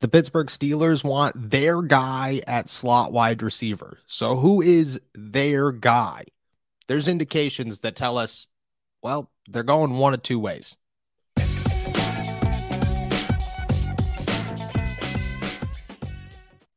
The Pittsburgh Steelers want their guy at slot wide receiver. So, who is their guy? There's indications that tell us, well, they're going one of two ways.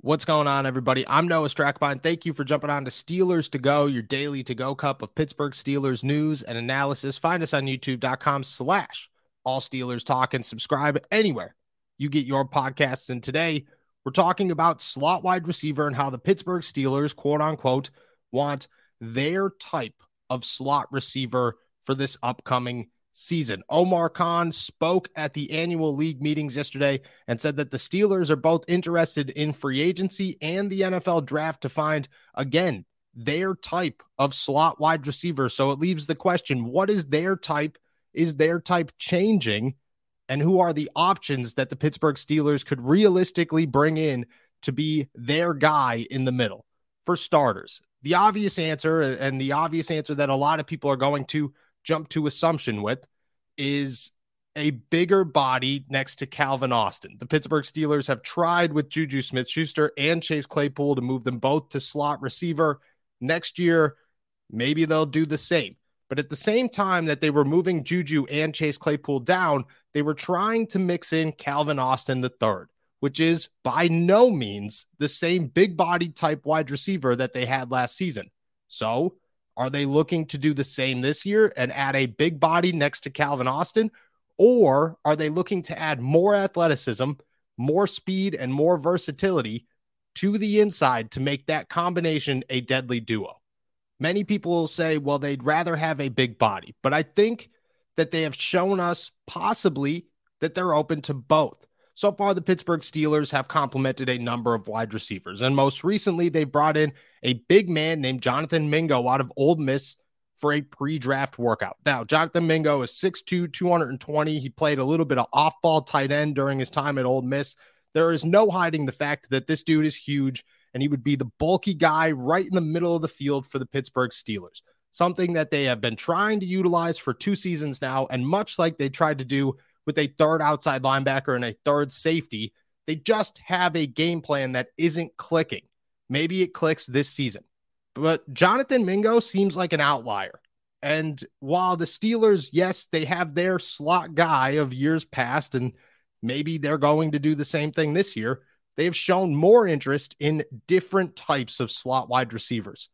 What's going on, everybody? I'm Noah Strackbein. Thank you for jumping on to Steelers to Go, your daily to go cup of Pittsburgh Steelers news and analysis. Find us on youtube.com slash all Steelers talk and subscribe anywhere you get your podcasts. And today we're talking about slot wide receiver and how the Pittsburgh Steelers, quote unquote, want their type of slot receiver for this upcoming season. Omar Khan spoke at the annual league meetings yesterday and said that the Steelers are both interested in free agency and the NFL draft to find, again, their type of slot wide receiver. So it leaves the question what is their type? Is their type changing? And who are the options that the Pittsburgh Steelers could realistically bring in to be their guy in the middle. For starters, the obvious answer and the obvious answer that a lot of people are going to jump to assumption with is a bigger body next to Calvin Austin. The Pittsburgh Steelers have tried with Juju Smith Schuster and Chase Claypool to move them both to slot receiver. Next year, maybe they'll do the same. But at the same time that they were moving Juju and Chase Claypool down, they were trying to mix in Calvin Austin III, which is by no means the same big body type wide receiver that they had last season. So, are they looking to do the same this year and add a big body next to Calvin Austin? Or are they looking to add more athleticism, more speed, and more versatility to the inside to make that combination a deadly duo? Many people will say, well, they'd rather have a big body, but I think that they have shown us possibly that they're open to both. So far, the Pittsburgh Steelers have complemented a number of wide receivers, and most recently, they brought in a big man named Jonathan Mingo out of Ole Miss for a pre draft workout. Now, Jonathan Mingo is 6'2, 220. He played a little bit of off ball tight end during his time at Ole Miss. There is no hiding the fact that this dude is huge and he would be the bulky guy right in the middle of the field for the Pittsburgh Steelers. Something that they have been trying to utilize for two seasons now. And much like they tried to do with a third outside linebacker and a third safety, they just have a game plan that isn't clicking. Maybe it clicks this season. But Jonathan Mingo seems like an outlier. And while the Steelers, yes, they have their slot guy of years past, and maybe they're going to do the same thing this year, they have shown more interest in different types of slot wide receivers.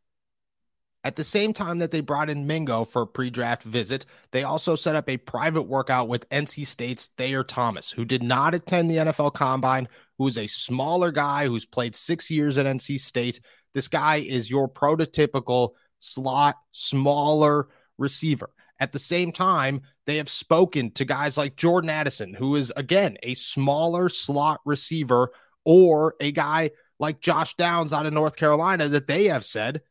At the same time that they brought in Mingo for a pre draft visit, they also set up a private workout with NC State's Thayer Thomas, who did not attend the NFL Combine, who is a smaller guy who's played six years at NC State. This guy is your prototypical slot, smaller receiver. At the same time, they have spoken to guys like Jordan Addison, who is, again, a smaller slot receiver or a guy like Josh Downs out of North Carolina that they have said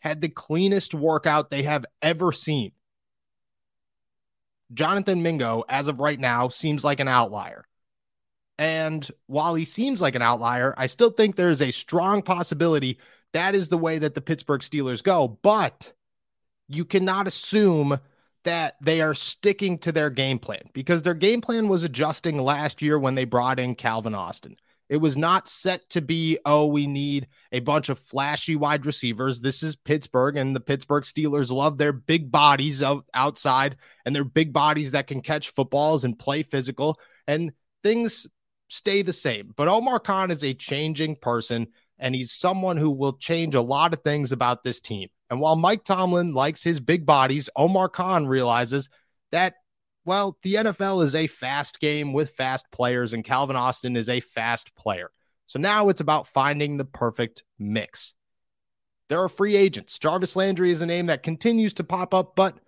had the cleanest workout they have ever seen. Jonathan Mingo, as of right now, seems like an outlier. And while he seems like an outlier, I still think there's a strong possibility that is the way that the Pittsburgh Steelers go. But you cannot assume that they are sticking to their game plan because their game plan was adjusting last year when they brought in Calvin Austin. It was not set to be, oh, we need a bunch of flashy wide receivers. This is Pittsburgh, and the Pittsburgh Steelers love their big bodies out, outside and their big bodies that can catch footballs and play physical, and things stay the same. But Omar Khan is a changing person, and he's someone who will change a lot of things about this team. And while Mike Tomlin likes his big bodies, Omar Khan realizes that well, the NFL is a fast game with fast players, and Calvin Austin is a fast player. So now it's about finding the perfect mix. There are free agents. Jarvis Landry is a name that continues to pop up, but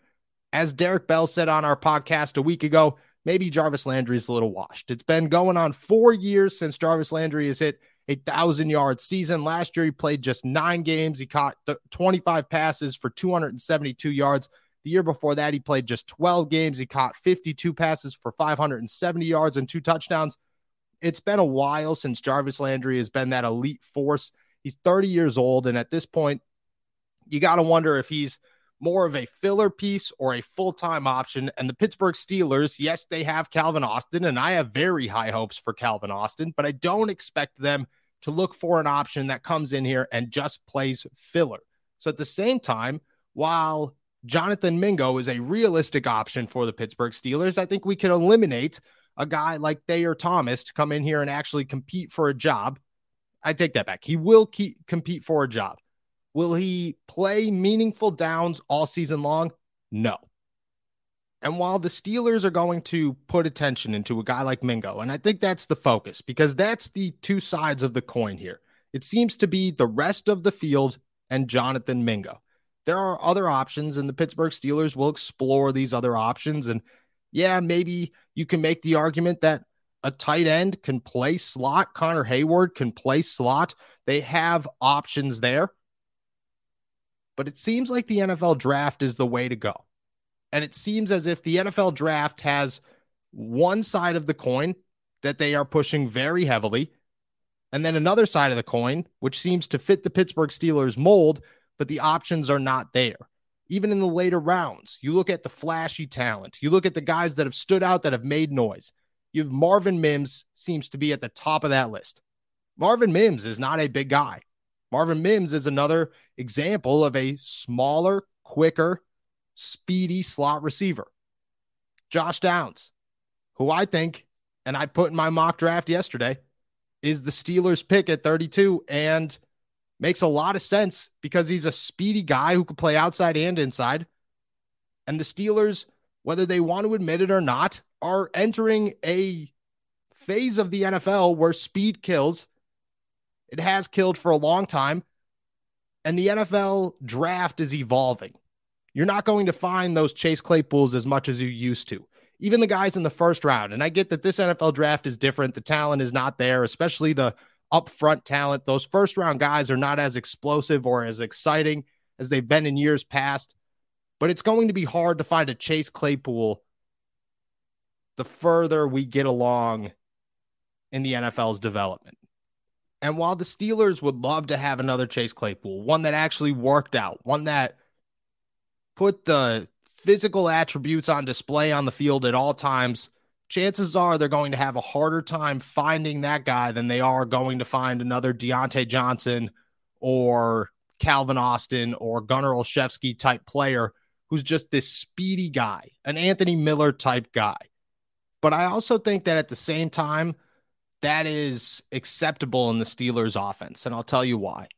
as Derek Bell said on our podcast a week ago, maybe Jarvis Landry is a little washed. It's been going on four years since Jarvis Landry has hit a thousand yard season. Last year, he played just nine games. He caught 25 passes for 272 yards. The year before that, he played just 12 games. He caught 52 passes for 570 yards and two touchdowns. It's been a while since Jarvis Landry has been that elite force. He's 30 years old. And at this point, you got to wonder if he's more of a filler piece or a full time option. And the Pittsburgh Steelers, yes, they have Calvin Austin, and I have very high hopes for Calvin Austin, but I don't expect them to look for an option that comes in here and just plays filler. So at the same time, while Jonathan Mingo is a realistic option for the Pittsburgh Steelers, I think we could eliminate a guy like Thayer Thomas to come in here and actually compete for a job. I take that back. He will keep, compete for a job. Will he play meaningful downs all season long? No. And while the Steelers are going to put attention into a guy like Mingo, and I think that's the focus because that's the two sides of the coin here. It seems to be the rest of the field and Jonathan Mingo. There are other options, and the Pittsburgh Steelers will explore these other options. And yeah, maybe you can make the argument that a tight end can play slot. Connor Heyward can play slot. They have options there but it seems like the NFL draft is the way to go. And it seems as if the NFL draft has one side of the coin that they are pushing very heavily, and then another side of the coin, which seems to fit the Pittsburgh Steelers mold, but the options are not there. Even in the later rounds, you look at the flashy talent, you look at the guys that have stood out that have made noise. You have Marvin Mims seems to be at the top of that list. Marvin Mims is not a big guy. Marvin Mims is another example of a smaller, quicker, speedy slot receiver. Josh Downs, who I think, and I put in my mock draft yesterday, is the Steelers pick at 32 and makes a lot of sense because he's a speedy guy who can play outside and inside. And the Steelers, whether they want to admit it or not, are entering a phase of the NFL where speed kills it has killed for a long time. And the NFL draft is evolving. You're not going to find those Chase Claypools as much as you used to. Even the guys in the first round. And I get that this NFL draft is different. The talent is not there, especially the upfront talent. Those first round guys are not as explosive or as exciting as they've been in years past. But it's going to be hard to find a Chase Claypool the further we get along in the NFL's development. And while the Steelers would love to have another Chase Claypool, one that actually worked out, one that put the physical attributes on display on the field at all times, chances are they're going to have a harder time finding that guy than they are going to find another Diontae Johnson or Calvin Austin or Gunnar Olszewski type player who's just this speedy guy, an Anthony Miller type guy. But I also think that at the same time, that is acceptable in the Steelers offense. And I'll tell you why.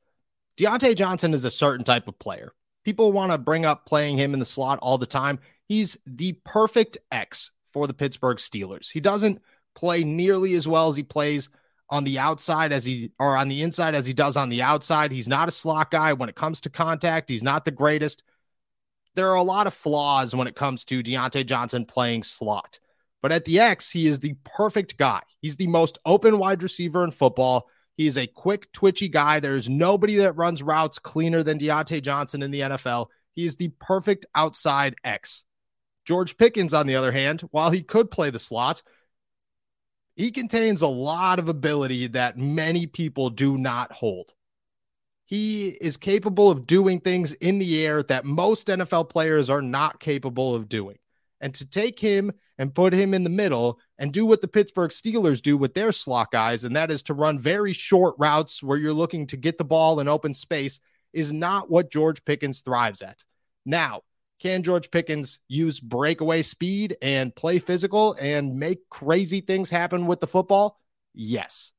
Diontae Johnson is a certain type of player. People want to bring up playing him in the slot all the time. He's the perfect X for the Pittsburgh Steelers. He doesn't play nearly as well as he plays on the outside as he or on the inside as he does on the outside. He's not a slot guy when it comes to contact. He's not the greatest. There are a lot of flaws when it comes to Diontae Johnson playing slot. But at the X, he is the perfect guy. He's the most open wide receiver in football. He's a quick, twitchy guy. There's nobody that runs routes cleaner than Diontae Johnson in the NFL. He is the perfect outside X. George Pickens, on the other hand, while he could play the slot, he contains a lot of ability that many people do not hold. He is capable of doing things in the air that most NFL players are not capable of doing. And to take him and put him in the middle and do what the Pittsburgh Steelers do with their slot guys, and that is to run very short routes where you're looking to get the ball in open space, is not what George Pickens thrives at. Now, can George Pickens use breakaway speed and play physical and make crazy things happen with the football? Yes.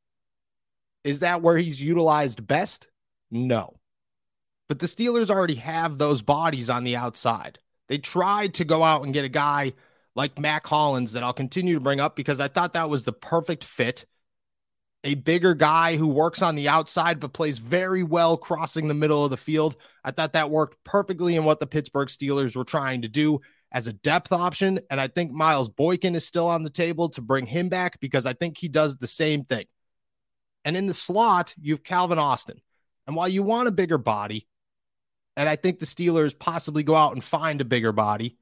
Is that where he's utilized best? No. But the Steelers already have those bodies on the outside. They tried to go out and get a guy like Mack Hollins that I'll continue to bring up because I thought that was the perfect fit. A bigger guy who works on the outside but plays very well crossing the middle of the field. I thought that worked perfectly in what the Pittsburgh Steelers were trying to do as a depth option. And I think Miles Boykin is still on the table to bring him back because I think he does the same thing. And in the slot, you have Calvin Austin. And while you want a bigger body, and I think the Steelers possibly go out and find a bigger body,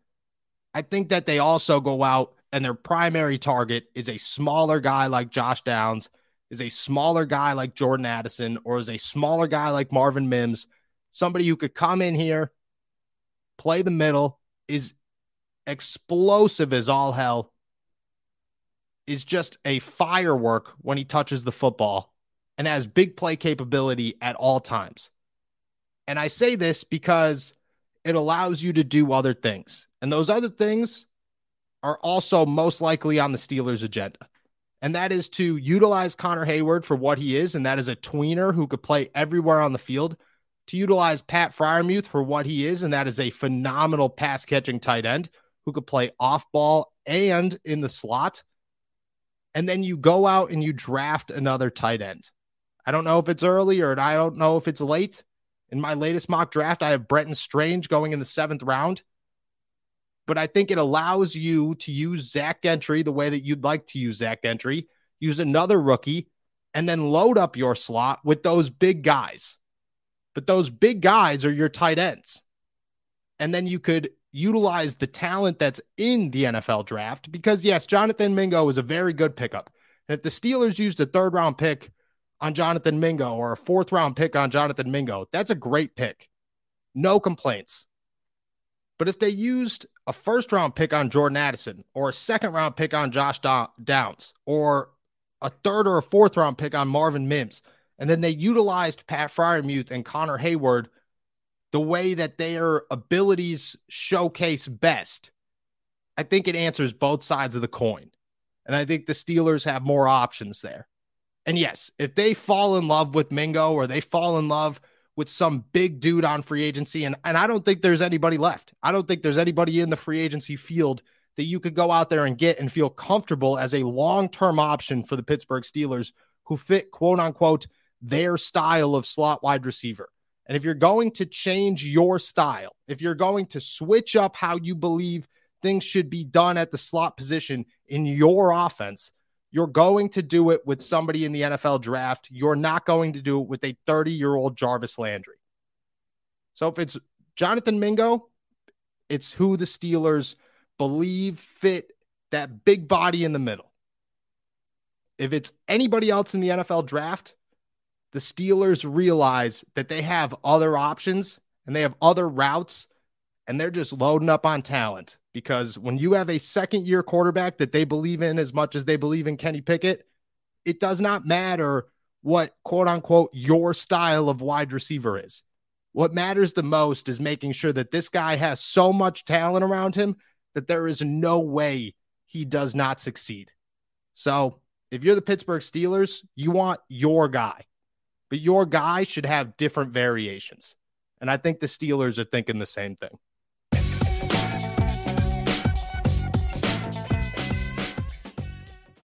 I think that they also go out and their primary target is a smaller guy like Josh Downs, is a smaller guy like Jordan Addison, or is a smaller guy like Marvin Mims, somebody who could come in here play the middle, is explosive as all hell, is just a firework when he touches the football and has big play capability at all times. And I say this because it allows you to do other things. And those other things are also most likely on the Steelers' agenda. And that is to utilize Connor Heyward for what he is, and that is a tweener who could play everywhere on the field. To utilize Pat Freiermuth for what he is, and that is a phenomenal pass catching tight end who could play off ball and in the slot. And then you go out and you draft another tight end. I don't know if it's early or I don't know if it's late. In my latest mock draft, I have Brenton Strange going in the seventh round. But I think it allows you to use Zach Gentry the way that you'd like to use Zach Gentry, use another rookie, and then load up your slot with those big guys. But those big guys are your tight ends. And then you could utilize the talent that's in the NFL draft because, yes, Jonathan Mingo is a very good pickup. And if the Steelers used a third round pick on Jonathan Mingo or a fourth round pick on Jonathan Mingo, that's a great pick. No complaints. But if they used a first round pick on Jordan Addison or a second round pick on Josh Downs or a third or a fourth round pick on Marvin Mims, and then they utilized Pat Freiermuth and Connor Heyward the way that their abilities showcase best, I think it answers both sides of the coin. And I think the Steelers have more options there. And yes, if they fall in love with Mingo or they fall in love with some big dude on free agency, and, and I don't think there's anybody left. I don't think there's anybody in the free agency field that you could go out there and get and feel comfortable as a long term option for the Pittsburgh Steelers who fit quote unquote their style of slot wide receiver. And if you're going to change your style, if you're going to switch up how you believe things should be done at the slot position in your offense, you're going to do it with somebody in the NFL draft. You're not going to do it with a 30 year old Jarvis Landry. So if it's Jonathan Mingo, it's who the Steelers believe fit that big body in the middle. If it's anybody else in the NFL draft, the Steelers realize that they have other options and they have other routes and they're just loading up on talent because when you have a second year quarterback that they believe in as much as they believe in Kenny Pickett, it does not matter what quote unquote your style of wide receiver is. What matters the most is making sure that this guy has so much talent around him that there is no way he does not succeed. So, if you're the Pittsburgh Steelers, you want your guy, but your guy should have different variations. And I think the Steelers are thinking the same thing.